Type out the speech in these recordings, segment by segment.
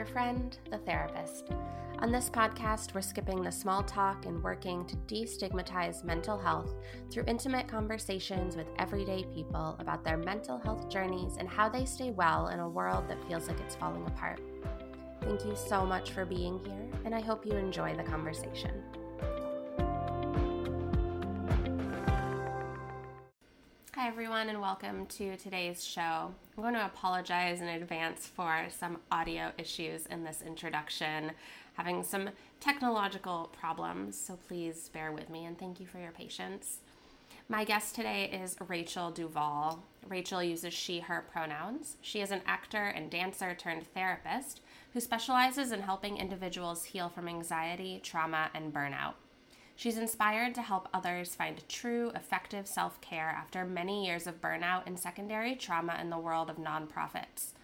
your friend, the therapist. On this podcast, we're skipping the small talk and working to destigmatize mental health through intimate conversations with everyday people about their mental health journeys and how they stay well in a world that feels like it's falling apart. Thank you so much for being here, and I hope you enjoy the conversation. Hi, everyone, and welcome to today's show. I'm going to apologize in advance for some audio issues in this introduction, having some technological problems, so please bear with me and thank you for your patience. My guest today is Rachel Duvall. Rachel uses she, her pronouns. She is an actor and dancer turned therapist who specializes in helping individuals heal from anxiety, trauma, and burnout. She's inspired to help others find true, effective self care after many years of burnout and secondary trauma in the world of nonprofits.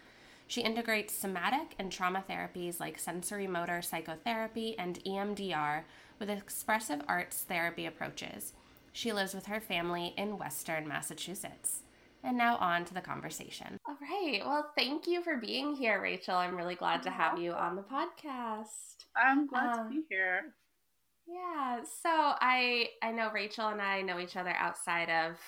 She integrates somatic and trauma therapies like sensorimotor psychotherapy and EMDR with expressive arts therapy approaches. She lives with her family in Western Massachusetts. And now on to the conversation. All right. Well, thank you for being here, Rachel. I'm really glad to have you on the podcast. I'm glad um, to be here. Yeah. So I I know Rachel and I know each other outside of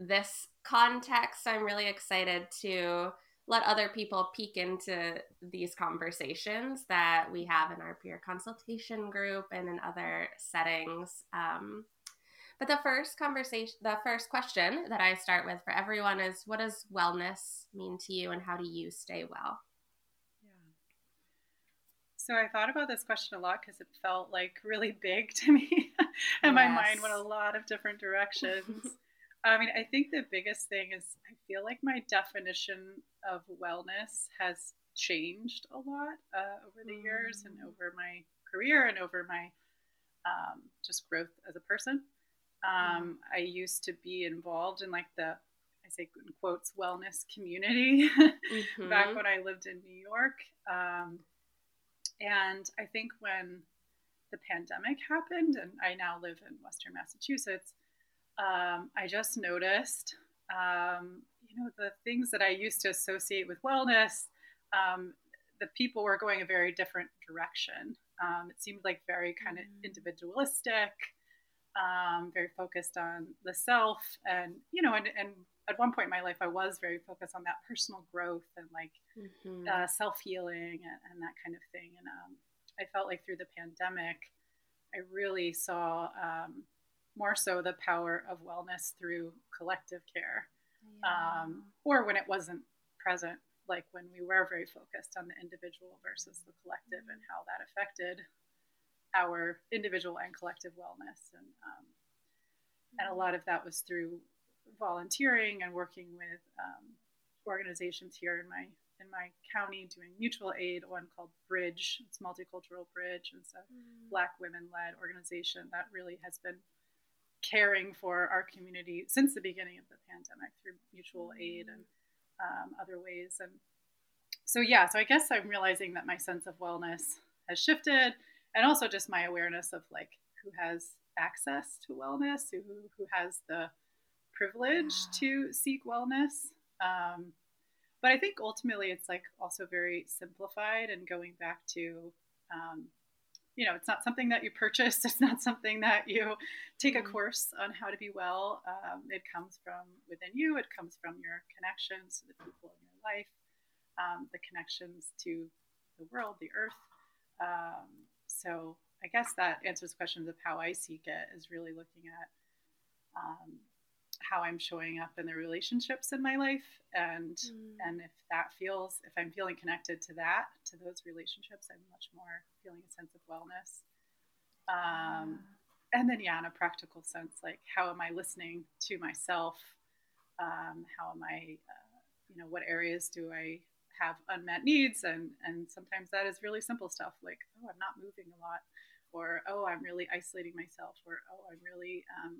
this context. So I'm really excited to let other people peek into these conversations that we have in our peer consultation group and in other settings. Um, but the first conversation, the first question that I start with for everyone is what does wellness mean to you and how do you stay well? So I thought about this question a lot because it felt like really big to me, and yes. my mind went a lot of different directions. I mean, I think the biggest thing is I feel like my definition of wellness has changed a lot uh, over the years and mm. over my career and over my um, just growth as a person. Um, I used to be involved in like the I say in quotes wellness community mm-hmm. back when I lived in New York. Um, and I think when the pandemic happened, and I now live in Western Massachusetts, um, I just noticed, um, you know, the things that I used to associate with wellness, um, the people were going a very different direction. Um, it seemed like very kind of mm. individualistic, um, very focused on the self, and you know, and, and at one point in my life, I was very focused on that personal growth and like mm-hmm. uh, self healing and, and, that kind of thing. And um, I felt like through the pandemic, I really saw um, more so the power of wellness through collective care, yeah. um, or when it wasn't present, like when we were very focused on the individual versus the collective mm-hmm. and how that affected our individual and collective wellness. And um, and a lot of that was through volunteering and working with um, organizations here in my in my county doing mutual aid one called bridge it's multicultural bridge and so mm. black women led organization that really has been caring for our community since the beginning of the pandemic through mutual mm. aid and um, other ways and so yeah so i guess i'm realizing that my sense of wellness has shifted and also just my awareness of like who has access to wellness who who has the privilege to seek wellness. Um, but I think ultimately it's like also very simplified and going back to, um, you know, it's not something that you purchase. It's not something that you take a mm-hmm. course on how to be well. Um, it comes from within you. It comes from your connections to the people in your life, um, the connections to the world, the earth. Um, so I guess that answers questions of how I seek it is really looking at um, how I'm showing up in the relationships in my life and mm. and if that feels if I'm feeling connected to that to those relationships I'm much more feeling a sense of wellness um, yeah. and then yeah in a practical sense like how am I listening to myself um, how am I uh, you know what areas do I have unmet needs and and sometimes that is really simple stuff like oh I'm not moving a lot or oh I'm really isolating myself or oh I'm really um,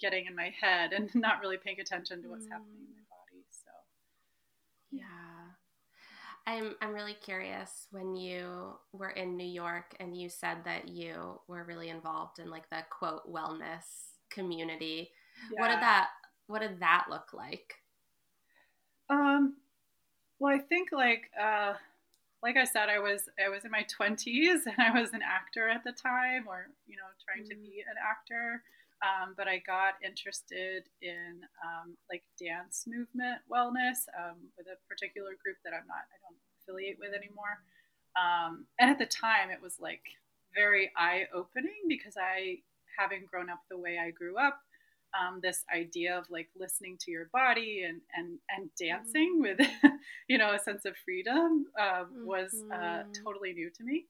getting in my head and not really paying attention to what's mm. happening in my body. So, yeah. I'm I'm really curious when you were in New York and you said that you were really involved in like the quote wellness community. Yeah. What did that what did that look like? Um well I think like uh like I said, I was I was in my twenties and I was an actor at the time, or you know, trying mm-hmm. to be an actor. Um, but I got interested in um, like dance movement wellness um, with a particular group that I'm not I don't affiliate with anymore. Um, and at the time, it was like very eye opening because I, having grown up the way I grew up, um, this idea of like listening to your body and and and dancing mm-hmm. with you know a sense of freedom uh, was uh, mm-hmm. totally new to me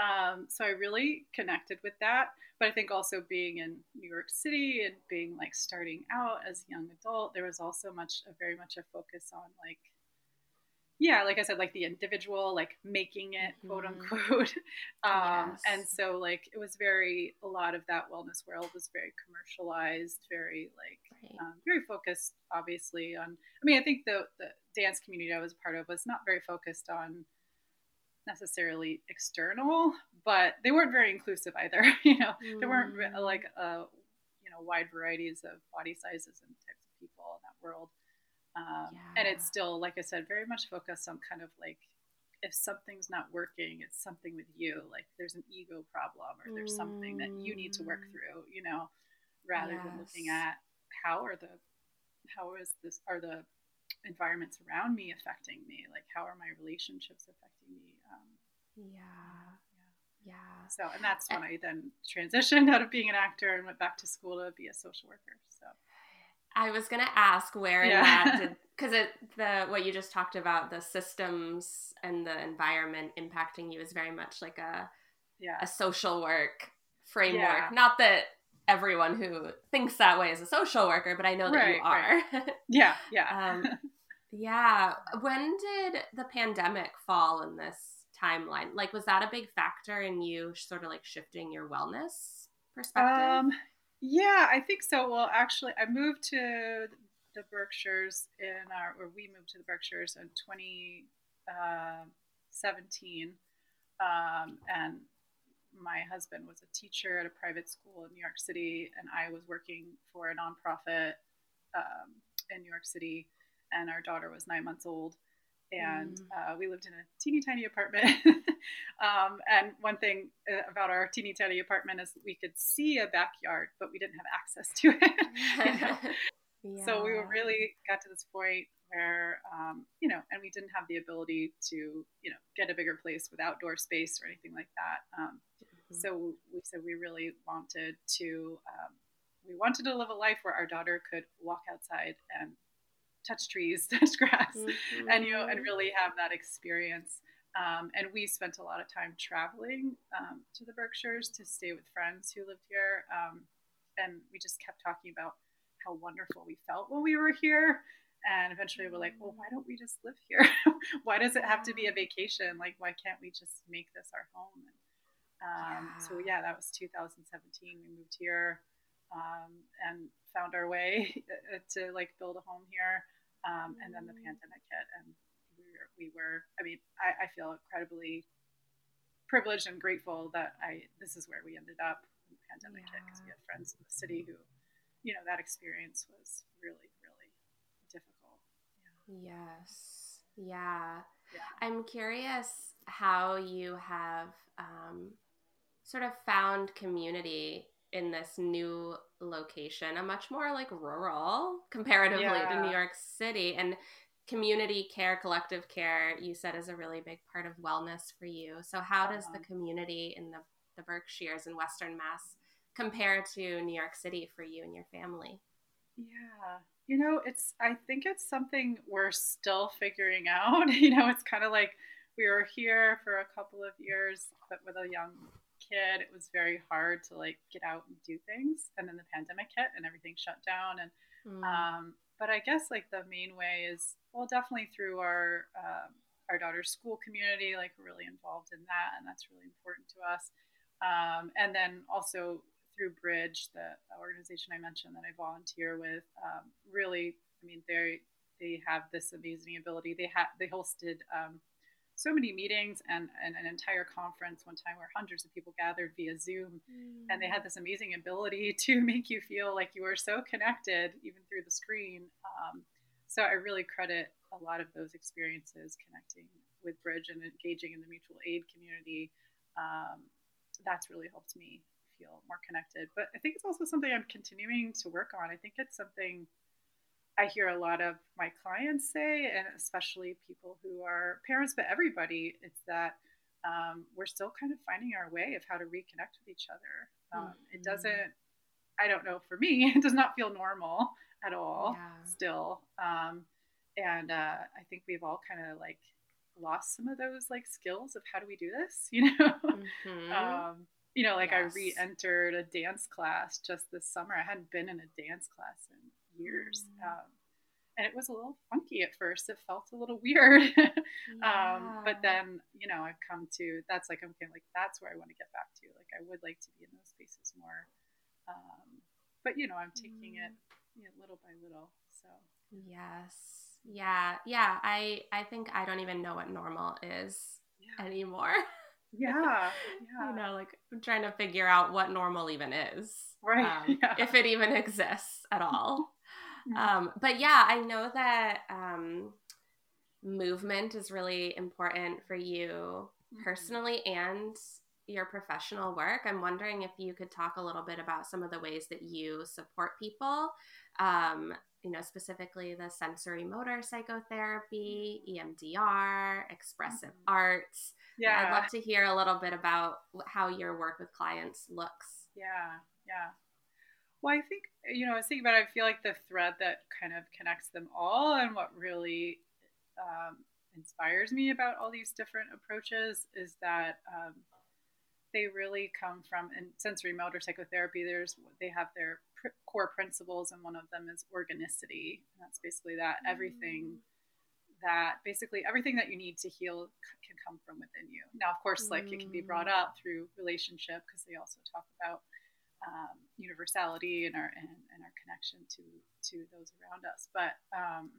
um, so i really connected with that but i think also being in new york city and being like starting out as a young adult there was also much a very much a focus on like yeah, like I said, like the individual, like making it, mm-hmm. quote unquote. Um, yes. And so, like, it was very, a lot of that wellness world was very commercialized, very, like, right. um, very focused, obviously, on, I mean, I think the, the dance community I was part of was not very focused on necessarily external, but they weren't very inclusive either. you know, mm. there weren't like, uh, you know, wide varieties of body sizes and types of people in that world. Um, yeah. And it's still, like I said, very much focused on kind of like if something's not working, it's something with you. Like there's an ego problem or there's mm. something that you need to work mm. through, you know, rather yes. than looking at how are the how is this are the environments around me affecting me? Like how are my relationships affecting me? Yeah. Yeah. Yeah. So, and that's when I then transitioned out of being an actor and went back to school to be a social worker. So, I was gonna ask where yeah. in that did because it the what you just talked about the systems and the environment impacting you is very much like a yeah. a social work framework. Yeah. Not that everyone who thinks that way is a social worker, but I know that right, you are. Right. Yeah, yeah. um, yeah. When did the pandemic fall in this timeline? Like, was that a big factor in you sort of like shifting your wellness perspective? Um, yeah, I think so. Well, actually, I moved to the Berkshires in our, or we moved to the Berkshires in 2017. Uh, um, and my husband was a teacher at a private school in New York City, and I was working for a nonprofit um, in New York City, and our daughter was nine months old and mm. uh, we lived in a teeny tiny apartment. um, and one thing uh, about our teeny tiny apartment is we could see a backyard, but we didn't have access to it. yeah. So we were really got to this point where, um, you know, and we didn't have the ability to, you know, get a bigger place with outdoor space or anything like that. Um, mm-hmm. So we said we really wanted to. Um, we wanted to live a life where our daughter could walk outside and touch trees, touch grass, mm-hmm. and you know, and really have that experience. Um, and we spent a lot of time traveling um, to the Berkshires to stay with friends who lived here. Um, and we just kept talking about how wonderful we felt when we were here. And eventually we're like, well, why don't we just live here? why does it have to be a vacation? Like, why can't we just make this our home? And, um, yeah. So, yeah, that was 2017. We moved here um, and found our way to like build a home here. Um, and then the mm. pandemic hit, and we were, we were I mean, I, I, feel incredibly privileged and grateful that I this is where we ended up when the pandemic yeah. hit because we had friends in the city who, you know, that experience was really, really difficult. Yeah. Yes. Yeah. yeah. I'm curious how you have um, sort of found community in this new location, a much more like rural comparatively yeah. to New York City. And community care, collective care, you said is a really big part of wellness for you. So, how does the community in the, the Berkshires and Western Mass compare to New York City for you and your family? Yeah. You know, it's, I think it's something we're still figuring out. You know, it's kind of like we were here for a couple of years, but with a young kid, it was very hard to like get out and do things. And then the pandemic hit and everything shut down. And mm. um, but I guess like the main way is well, definitely through our um, our daughter's school community. Like we're really involved in that, and that's really important to us. Um, and then also through Bridge, the organization I mentioned that I volunteer with, um, really, I mean, they they have this amazing ability. They have they hosted um, so many meetings and, and, an entire conference one time where hundreds of people gathered via Zoom. Mm. And they had this amazing ability to make you feel like you were so connected, even through the screen. Um, so I really credit a lot of those experiences connecting with Bridge and engaging in the mutual aid community, um, that's really helped me feel more connected. But I think it's also something I'm continuing to work on. I think it's something I hear a lot of my clients say, and especially people who are parents, but everybody, it's that um, we're still kind of finding our way of how to reconnect with each other. Um, mm-hmm. It doesn't, I don't know, for me, it does not feel normal at all yeah. still. Um, and uh, I think we've all kind of like lost some of those like skills of how do we do this, you know? Mm-hmm. um, you know, like yes. I re-entered a dance class just this summer. I hadn't been in a dance class years. Um, and it was a little funky at first. It felt a little weird. Um, yeah. um, but then, you know, I've come to, that's like, I'm like, that's where I want to get back to. Like, I would like to be in those spaces more. Um, but, you know, I'm taking mm. it you know, little by little. So, yes. Yeah, yeah. I I think I don't even know what normal is yeah. anymore. Yeah, yeah. you know, like I'm trying to figure out what normal even is, right? Um, yeah. If it even exists at all. Mm-hmm. um, but yeah, I know that um, movement is really important for you mm-hmm. personally and your professional work. I'm wondering if you could talk a little bit about some of the ways that you support people um, you know, specifically the sensorimotor psychotherapy, EMDR, expressive mm-hmm. arts. Yeah. I'd love to hear a little bit about how your work with clients looks. Yeah, yeah. Well, I think, you know, I was thinking about it, I feel like the thread that kind of connects them all and what really um, inspires me about all these different approaches is that um, they really come from in sensorimotor psychotherapy there's they have their pr- core principles and one of them is organicity and that's basically that mm. everything that basically everything that you need to heal c- can come from within you now of course like it can be brought mm. up through relationship because they also talk about um, universality and our and, and, our connection to to those around us but um,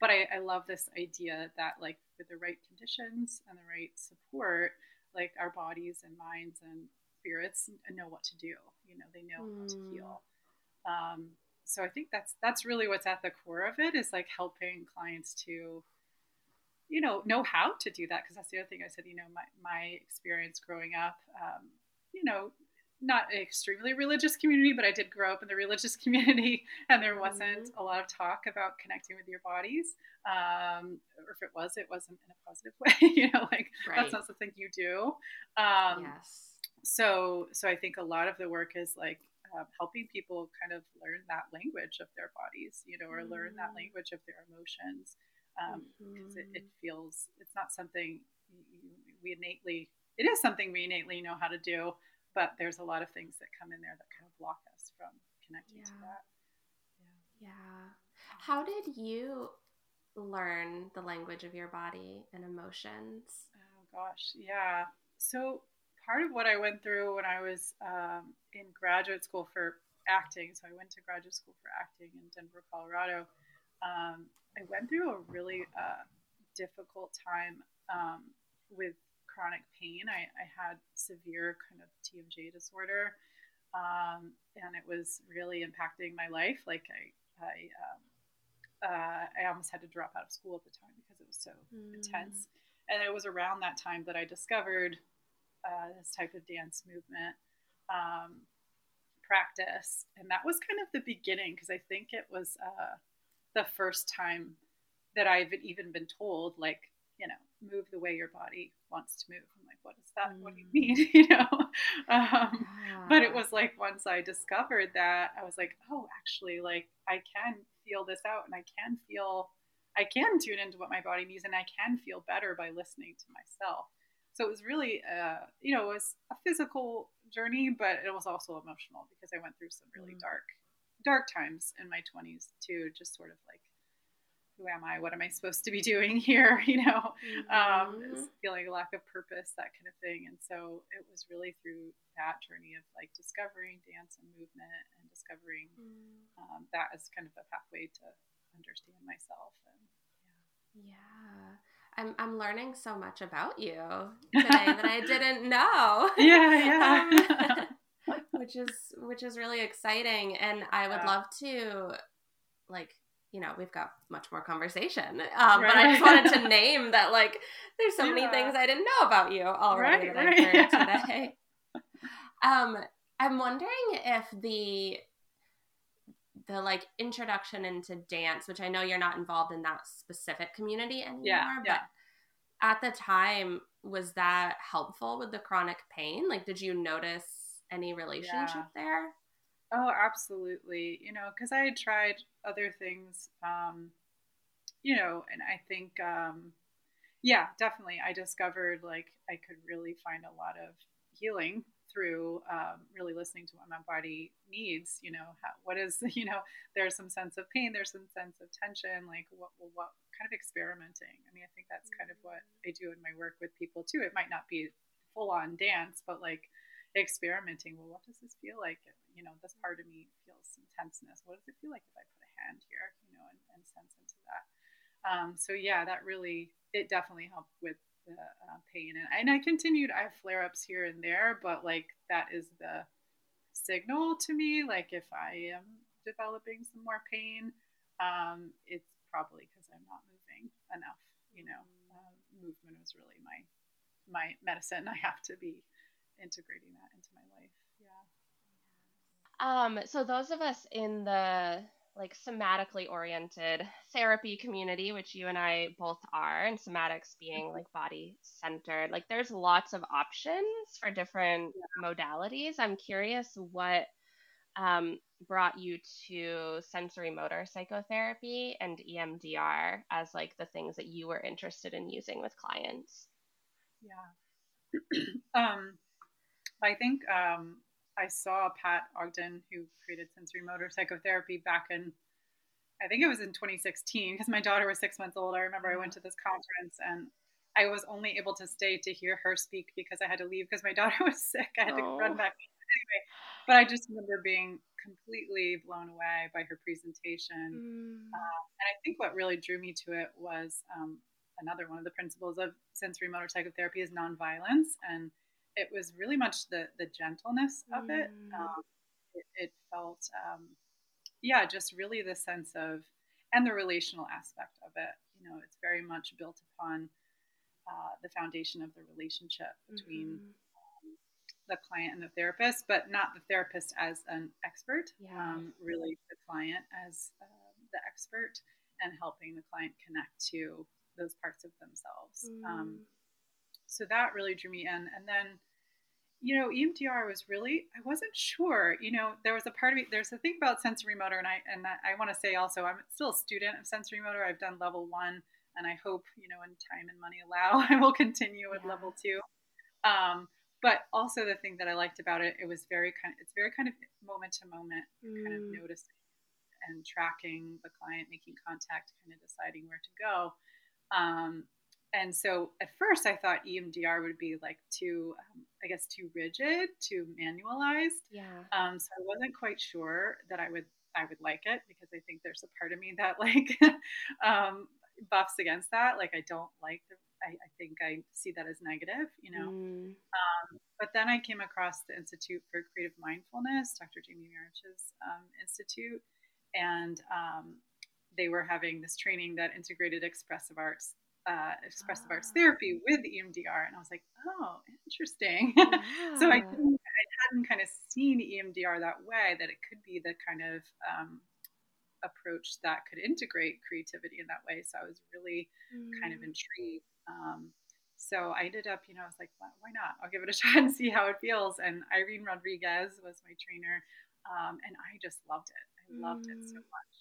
but I, I love this idea that like with the right conditions and the right support like our bodies and minds and spirits know what to do. You know, they know mm. how to heal. Mm. Um, so I think that's that's really what's at the core of it is like helping clients to, you know, know how to do that because that's the other thing I said. You know, my my experience growing up, um, you know, not an extremely religious community, but I did grow up in the religious community, and there wasn't mm-hmm. a lot of talk about connecting with your bodies. Um, or if it was, it wasn't in a positive way. you know, like right. that's not something you do. Um, yes. So, so I think a lot of the work is like uh, helping people kind of learn that language of their bodies, you know, or mm-hmm. learn that mm. language of their emotions, because um, it, it, mm-hmm. feels it's not something we innately. It is something we innately know how to do, but there's a lot of things that come in there that kind of block us from connecting yeah. to that. Yeah. yeah. How did you learn the language of your body and emotions? Oh gosh, yeah. So part of what I went through when I was um, in graduate school for acting, so I went to graduate school for acting in Denver, Colorado. Um, I went through a really uh, difficult time um, with chronic pain. I, I had severe kind of TMJ disorder, um, and it was really impacting my life. Like I, I, um, uh, I almost had to drop out of school at the time because it was so mm. intense. And it was around that time that I discovered uh, this type of dance movement um, practice, and that was kind of the beginning because I think it was uh, the first time that I've even been told, like, you know, move the way your body wants to move. I'm like, what is that? Mm. What do you mm. mean? you know? Um, yeah. But it was like once I discovered that, I was like, oh, actually, like I can feel this out and I can feel, I can tune into what my body needs and I can feel better by listening to myself. So it was really, uh, you know, it was a physical journey, but it was also emotional because I went through some really mm. dark, dark times in my 20s too, just sort of like who am I? What am I supposed to be doing here? You know, um, mm-hmm. um, feeling a lack of purpose, that kind of thing. And so it was really through that journey of like discovering dance and movement and discovering mm. um, that as kind of a pathway to understand myself. And yeah. yeah. I'm, I'm learning so much about you today that I didn't know. Yeah, yeah. um, which is which is really exciting and I would yeah. love to like you know, we've got much more conversation. Um, right. But I just wanted to name that, like, there's so yeah. many things I didn't know about you already right, that right. I've heard today. um, I'm wondering if the the like introduction into dance, which I know you're not involved in that specific community anymore, yeah, but at the time, was that helpful with the chronic pain? Like, did you notice any relationship there? Oh, absolutely. You know, because I had tried other things, um, you know, and I think, um, yeah, definitely. I discovered like I could really find a lot of healing through um, really listening to what my body needs. You know, how, what is you know, there's some sense of pain, there's some sense of tension. Like what, what kind of experimenting. I mean, I think that's kind of what I do in my work with people too. It might not be full on dance, but like experimenting. Well, what does this feel like? You know, this part of me feels some tenseness. What does it feel like if I put a hand here? You know, and, and sense into that. Um, so yeah, that really it definitely helped with the uh, pain. And, and I continued, I have flare ups here and there, but like that is the signal to me. Like if I am developing some more pain, um, it's probably because I'm not moving enough. You know, uh, movement is really my my medicine. I have to be integrating that into my life. Yeah. Um, so those of us in the like somatically oriented therapy community, which you and I both are, and somatics being like body centered. Like there's lots of options for different yeah. modalities. I'm curious what um, brought you to sensorimotor psychotherapy and EMDR as like the things that you were interested in using with clients. Yeah. um, I think um, I saw Pat Ogden, who created sensorimotor psychotherapy back in, I think it was in 2016, because my daughter was six months old. I remember I went to this conference and I was only able to stay to hear her speak because I had to leave because my daughter was sick. I had to oh. run back. Anyway, but I just remember being completely blown away by her presentation. Mm. Uh, and I think what really drew me to it was um, another one of the principles of sensorimotor psychotherapy is nonviolence. And it was really much the the gentleness of it. Mm. Um, it, it, felt, um, yeah, just really the sense of and the relational aspect of it. You know, it's very much built upon uh, the foundation of the relationship between mm-hmm. um, the client and the therapist, but not the therapist as an expert. Yeah. Um, really, the client as uh, the expert and helping the client connect to those parts of themselves. Um, mm so that really drew me in. And then, you know, EMDR was really I wasn't sure. You know, there was a part of me. There's a thing about sensorimotor, and I and I want to say also I'm still a student of sensorimotor. I've done level one, and I hope you know, when time and money allow, I will continue with yeah. level two. Um, but also the thing that I liked about it, it was very kind. Of, it's very kind of moment to moment, mm. kind of mm. noticing and tracking the client, making contact, kind of deciding where to go. Um, and so at first I thought EMDR would be like too, um, I guess, too rigid, too manualized. Yeah. Um, so I wasn't quite sure that I would I would like it because I think there's a part of me that like um, buffs against that. Like I don't like the. I, I think I see that as negative, you know. Mm. Um, but then I came across the Institute for Creative Mindfulness, Dr. Jamie Marich's um, institute, and um, they were having this training that integrated expressive arts uh, expressive arts therapy with EMDR, and I was like, oh, interesting. Yeah. so I, I hadn't kind of seen EMDR that way, that it could be the kind of um, approach that could integrate creativity in that way. So I was really mm. kind of mm. intrigued. Um, so I ended up, you know, I was like, why not? I'll give it a shot and see how it feels. And Irene Rodriguez was my trainer, um, and I just loved it. I loved mm. it so mm. much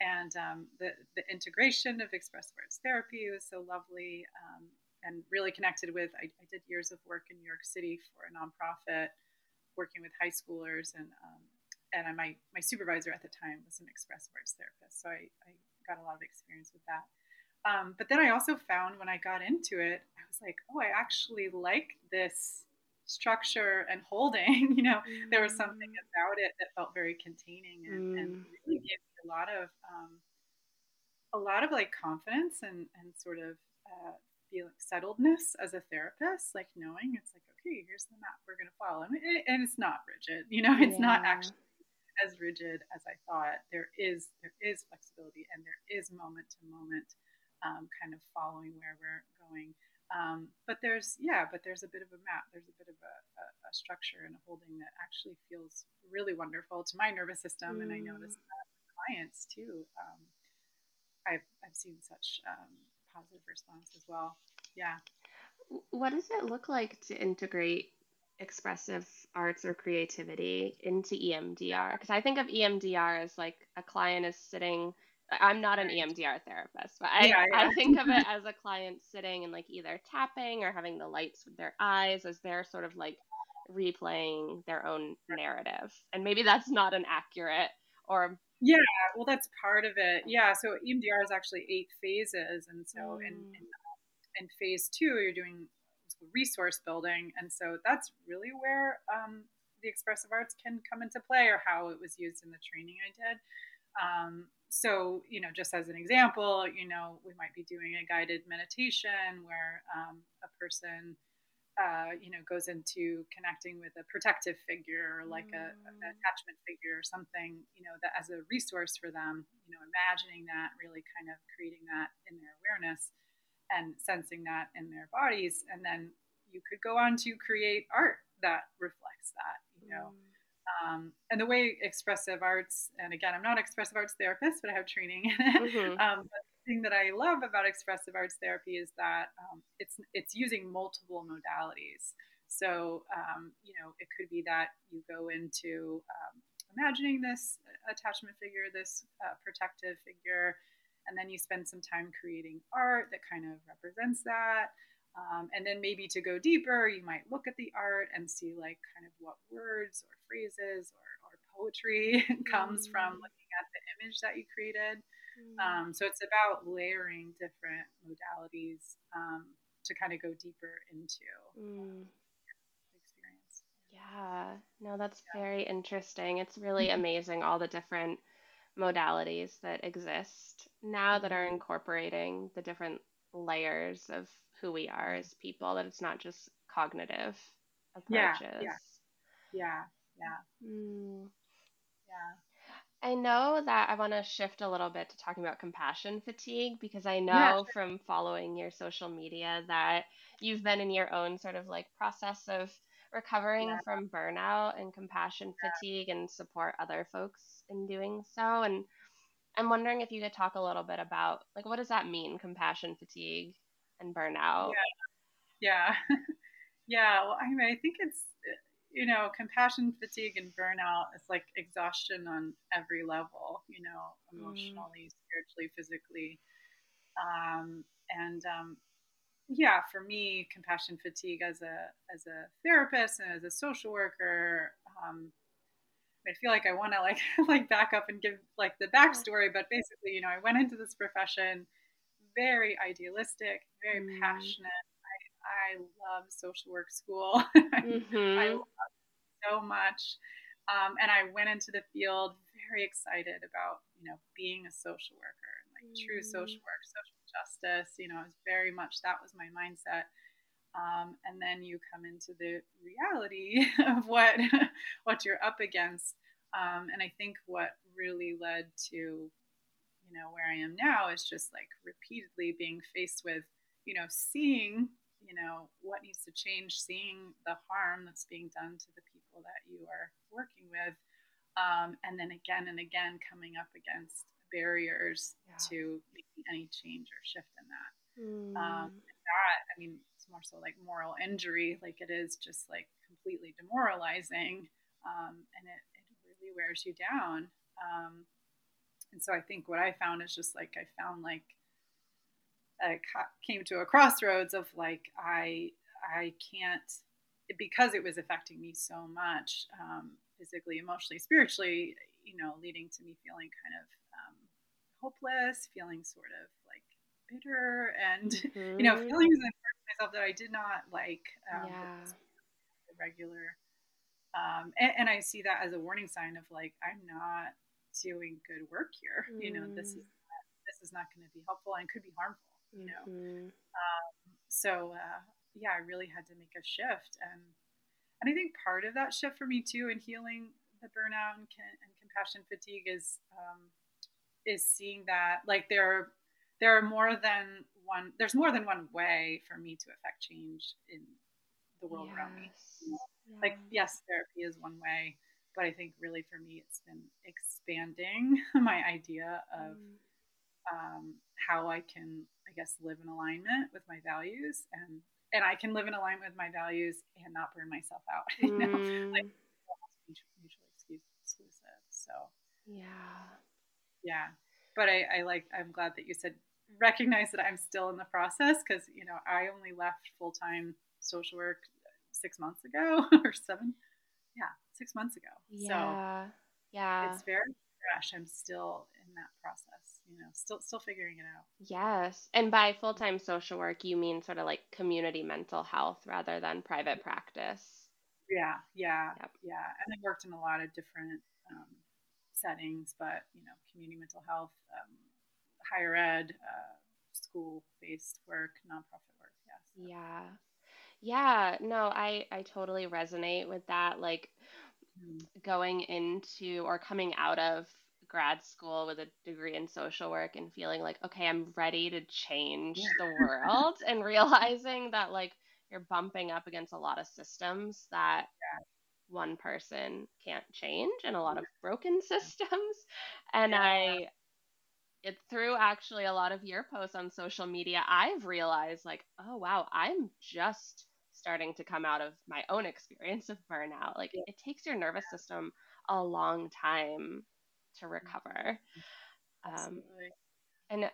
and um, the, the integration of expressive arts therapy was so lovely um, and really connected with I, I, did years of work in new york city for a nonprofit working with high schoolers and um, and my, my supervisor at the time was an expressive arts therapist so i, I got a lot of experience with that um, but then i also found when i got into it i was like oh i actually like this structure and holding you know mm. there was something mm. about it that felt very containing and, mm. and really gave a lot of um, a lot of like confidence and and sort of uh, feeling settledness as a therapist, like knowing it's like okay, here's the map we're gonna follow, and, it, and it's not rigid, you know, it's yeah. not actually as rigid as I thought. There is there is flexibility and there is moment to moment um, kind of following where we're going. Um, but there's yeah, but there's a bit of a map. There's a bit of a, a, a structure and a holding that actually feels really wonderful to my nervous system, mm. and I notice mm. that clients too. Um, I've I've seen such um, positive response as well. Yeah. What does it look like to integrate expressive arts or creativity into EMDR? Because I think of EMDR as like a client is sitting. I'm not an EMDR therapist, but I, yeah, yeah. I think of it as a client sitting and like either tapping or having the lights with their eyes as they're sort of like replaying their own narrative. And maybe that's not an accurate or yeah, well, that's part of it. Yeah, so EMDR is actually eight phases, and so mm. in, in in phase two, you're doing resource building. And so that's really where um, the expressive arts can come into play or how it was used in the training I did. Um, so, you know, just as an example, you know, we might be doing a guided meditation where um, a person, uh, you know, goes into connecting with a protective figure or like mm. a, an attachment figure or something, you know, that as a resource for them, you know, imagining that, really kind of creating that in their awareness and sensing that in their bodies. And then you could go on to create art that reflects that, you know. Mm. Um, and the way expressive arts, and again, I'm not expressive arts therapist, but I have training in it. Mm-hmm. Um, but thing that I love about expressive arts therapy is that um, it's it's using multiple modalities. So um, you know, it could be that you go into um, imagining this attachment figure, this uh, protective figure, and then you spend some time creating art that kind of represents that. Um, and then maybe to go deeper, you might look at the art and see like kind of what words or phrases or, or poetry comes mm. from looking at the image that you created. Mm. Um, so it's about layering different modalities um, to kind of go deeper into mm. experience. Yeah, no, that's yeah. very interesting. It's really amazing all the different modalities that exist now that are mm-hmm. incorporating the different layers of who we are as people that it's not just cognitive approaches yeah yeah yeah yeah, mm. yeah. I know that I want to shift a little bit to talking about compassion fatigue because I know yeah, from following your social media that you've been in your own sort of like process of recovering yeah. from burnout and compassion yeah. fatigue and support other folks in doing so. And I'm wondering if you could talk a little bit about like what does that mean, compassion fatigue and burnout? Yeah. Yeah. yeah. Well, I mean, I think it's you know, compassion fatigue and burnout is like exhaustion on every level, you know, mm. emotionally, mm. spiritually, physically. Um, and um, yeah, for me, compassion fatigue as a as a therapist and as a social worker, um, I feel like I want to like like back up and give like the backstory. But basically, you know, I went into this profession very idealistic, very mm. passionate. I, love social work school. mm-hmm. I love so much. Um, and I went into the field very excited about, you know, being a social worker like mm. true social mm. work, social justice. You know, it was very much that was my mindset. Um, and then you come into the reality of what what you're up against. Um, and I think what really led to, you know, where I am now is just like repeatedly being faced with, you know, seeing, you know, what needs to change, seeing the harm that's being done to the people that you are working with, um, and then again and again coming up against barriers yeah. to making any change or shift in that. Mm. Um, that, I mean, it's more so like moral injury, like it is just like completely demoralizing, um, and it, it really wears you down. Um, and so I think what I found is just like I found like I came to a crossroads of like I I can't because it was affecting me so much um, physically, emotionally, spiritually. You know, leading to me feeling kind of hopeless, feeling sort of like bitter, and mm-hmm. you know, mm-hmm. feelings in myself that I did not like. Um, yeah. Regular, um, and, and, I see that as a warning sign of like I'm not doing good work here. Mm. You know, this is mm. this is not going to be helpful and could be harmful. You know, mm-hmm. um, so uh, yeah, I really had to make a shift, and and I think part of that shift for me too in healing the burnout and, and compassion fatigue is um, is seeing that like there there are more than one there's more than one way for me to affect change in the world yes. around me. Yeah. Like yes, therapy is one way, but I think really for me it's been expanding my idea of mm. um, how I can guess live in alignment with my values and and I can live in alignment with my values and not burn myself out. you know, mm. like mutually exclusive. So yeah, yeah. But I, I like. I'm glad that you said recognize that I'm still in the process because you know I only left full time social work six months ago or seven. Yeah, six months ago. Yeah. So yeah, it's very fresh. I'm still in that process. You know, still still figuring it out. Yes, and by full time social work, you mean sort of like community mental health rather than private practice. Yeah, yeah, yep. yeah. And I worked in a lot of different um, settings, but you know, community mental health, um, higher ed, uh, school based work, nonprofit work. Yes. Yeah. Yeah. No, I I totally resonate with that. Like mm-hmm. going into or coming out of grad school with a degree in social work and feeling like okay i'm ready to change the world and realizing that like you're bumping up against a lot of systems that yeah. one person can't change and a lot of broken systems and yeah. i it through actually a lot of your posts on social media i've realized like oh wow i'm just starting to come out of my own experience of burnout like yeah. it takes your nervous system a long time to recover um, and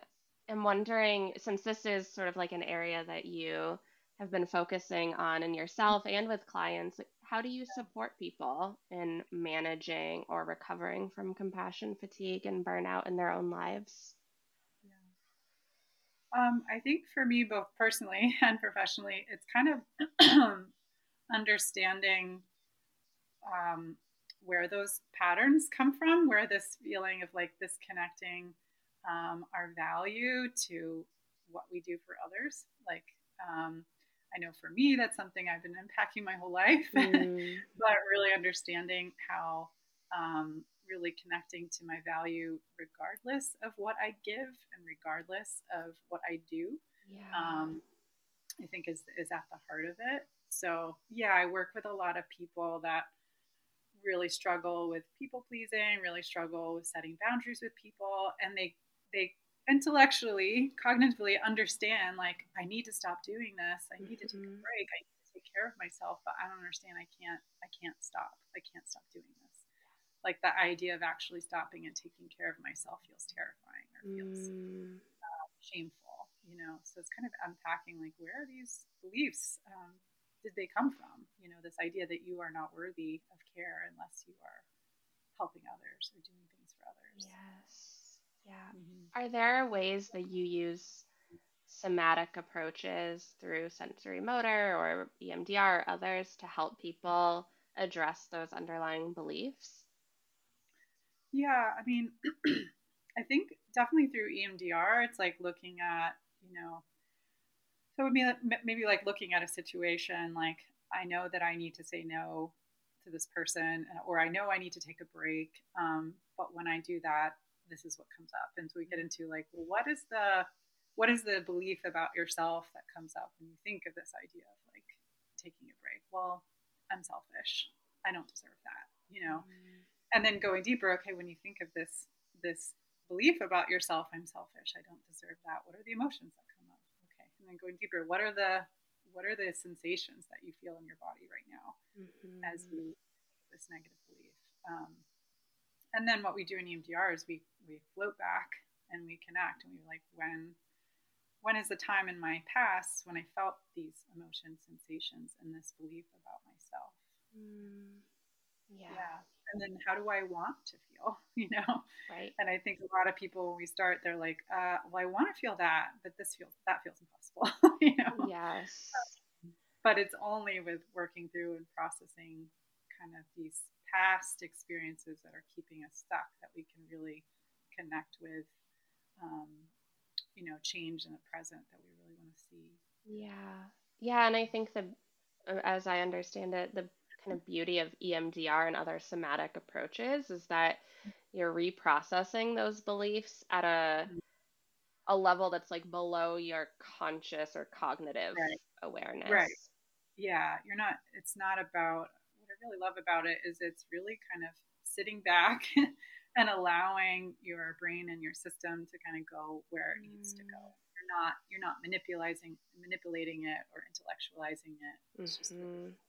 i'm wondering since this is sort of like an area that you have been focusing on in yourself and with clients, how do you support people in managing or recovering from compassion fatigue and burnout in their own lives? Yeah. Um, I think for me, both personally and professionally, it's kind of understanding um, where those patterns come from, where this feeling of like disconnecting um, our value to what we do for others. Like, um, I know for me, that's something I've been unpacking my whole life, mm. but really understanding how um, really connecting to my value regardless of what I give and regardless of what I do. Yeah. Um, I think is is at the heart of it. So yeah, I work with a lot of people that really struggle with people pleasing, really struggle with setting boundaries with people, and they they intellectually, cognitively understand like I need to stop doing this. I need mm-hmm. to take a mm-hmm. break. I need to take care of myself, but I don't understand. I can't. I can't stop. I can't stop doing this. Like the idea of actually stopping and taking care of myself feels terrifying or feels mm. uh, shameful. You know, so it's kind of unpacking like where are these beliefs? Um, did they come from? You know, this idea that you are not worthy of care unless you are helping others or doing things for others. Yes. Yeah. Mm-hmm. Are there ways that you use somatic approaches through sensorimotor or EMDR or others to help people address those underlying beliefs? Yeah, I mean, I think definitely through EMDR, it's like looking at, you know, so it would be maybe like looking at a situation like, I know that I need to say no to this person, or I know I need to take a break. Um, but when I do that, this is what comes up and so we get into like well what is the what is the belief about yourself that comes up when you think of this idea of like taking a break well i'm selfish i don't deserve that you know mm-hmm. and then going deeper okay when you think of this this belief about yourself i'm selfish i don't deserve that what are the emotions that come up okay and then going deeper what are the what are the sensations that you feel in your body right now mm-hmm. as you this negative belief um, and then what we do in EMDR is we we float back and we connect and we like when when is the time in my past when I felt these emotions, sensations, and this belief about myself? Mm, yeah. Yeah. And then how do I want to feel? You know? Right. And I think a lot of people when we start, they're like, uh, well, I want to feel that, but this feels that feels impossible. you know? Yes. but it's only with working through and processing kind of these past experiences that are keeping us stuck that we can really connect with, um, you know, change in the present that we really want to see. Yeah. Yeah. And I think the, uh, as I understand it, the kind of beauty of EMDR and other somatic approaches is that you're reprocessing those beliefs at a mm-hmm. A level that's like below your conscious or cognitive right. awareness. Right. Yeah, you're not it's not about what I really love about it is it's really kind of sitting back and allowing your brain and your system to kind of go where it needs to go. Mm. You're not you're not manipulating manipulating it or intellectualizing it. It's mm-hmm. just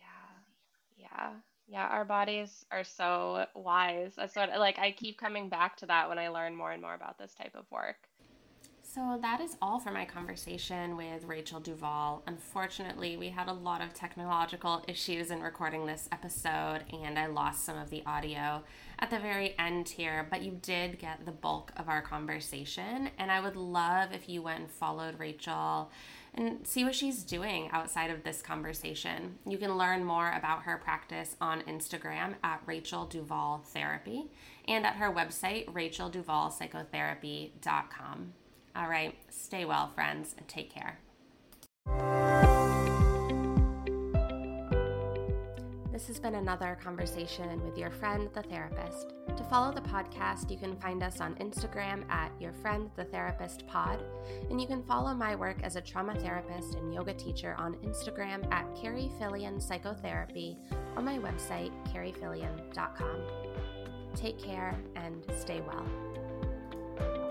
yeah. Yeah. Yeah, our bodies are so wise. That's what like I keep coming back to that when I learn more and more about this type of work. So that is all for my conversation with Rachel Duvall. Unfortunately, we had a lot of technological issues in recording this episode, and I lost some of the audio at the very end here, but you did get the bulk of our conversation. And I would love if you went and followed Rachel and see what she's doing outside of this conversation. You can learn more about her practice on Instagram at Rachel Duvall Therapy and at her website, rachelduvallpsychotherapy.com. All right, stay well, friends, and take care. This has been another conversation with your friend, the therapist. To follow the podcast, you can find us on Instagram at Your Friend the Therapist Pod, and you can follow my work as a trauma therapist and yoga teacher on Instagram at Kari Fillian Psychotherapy or my website, karifillian.com. Take care and stay well.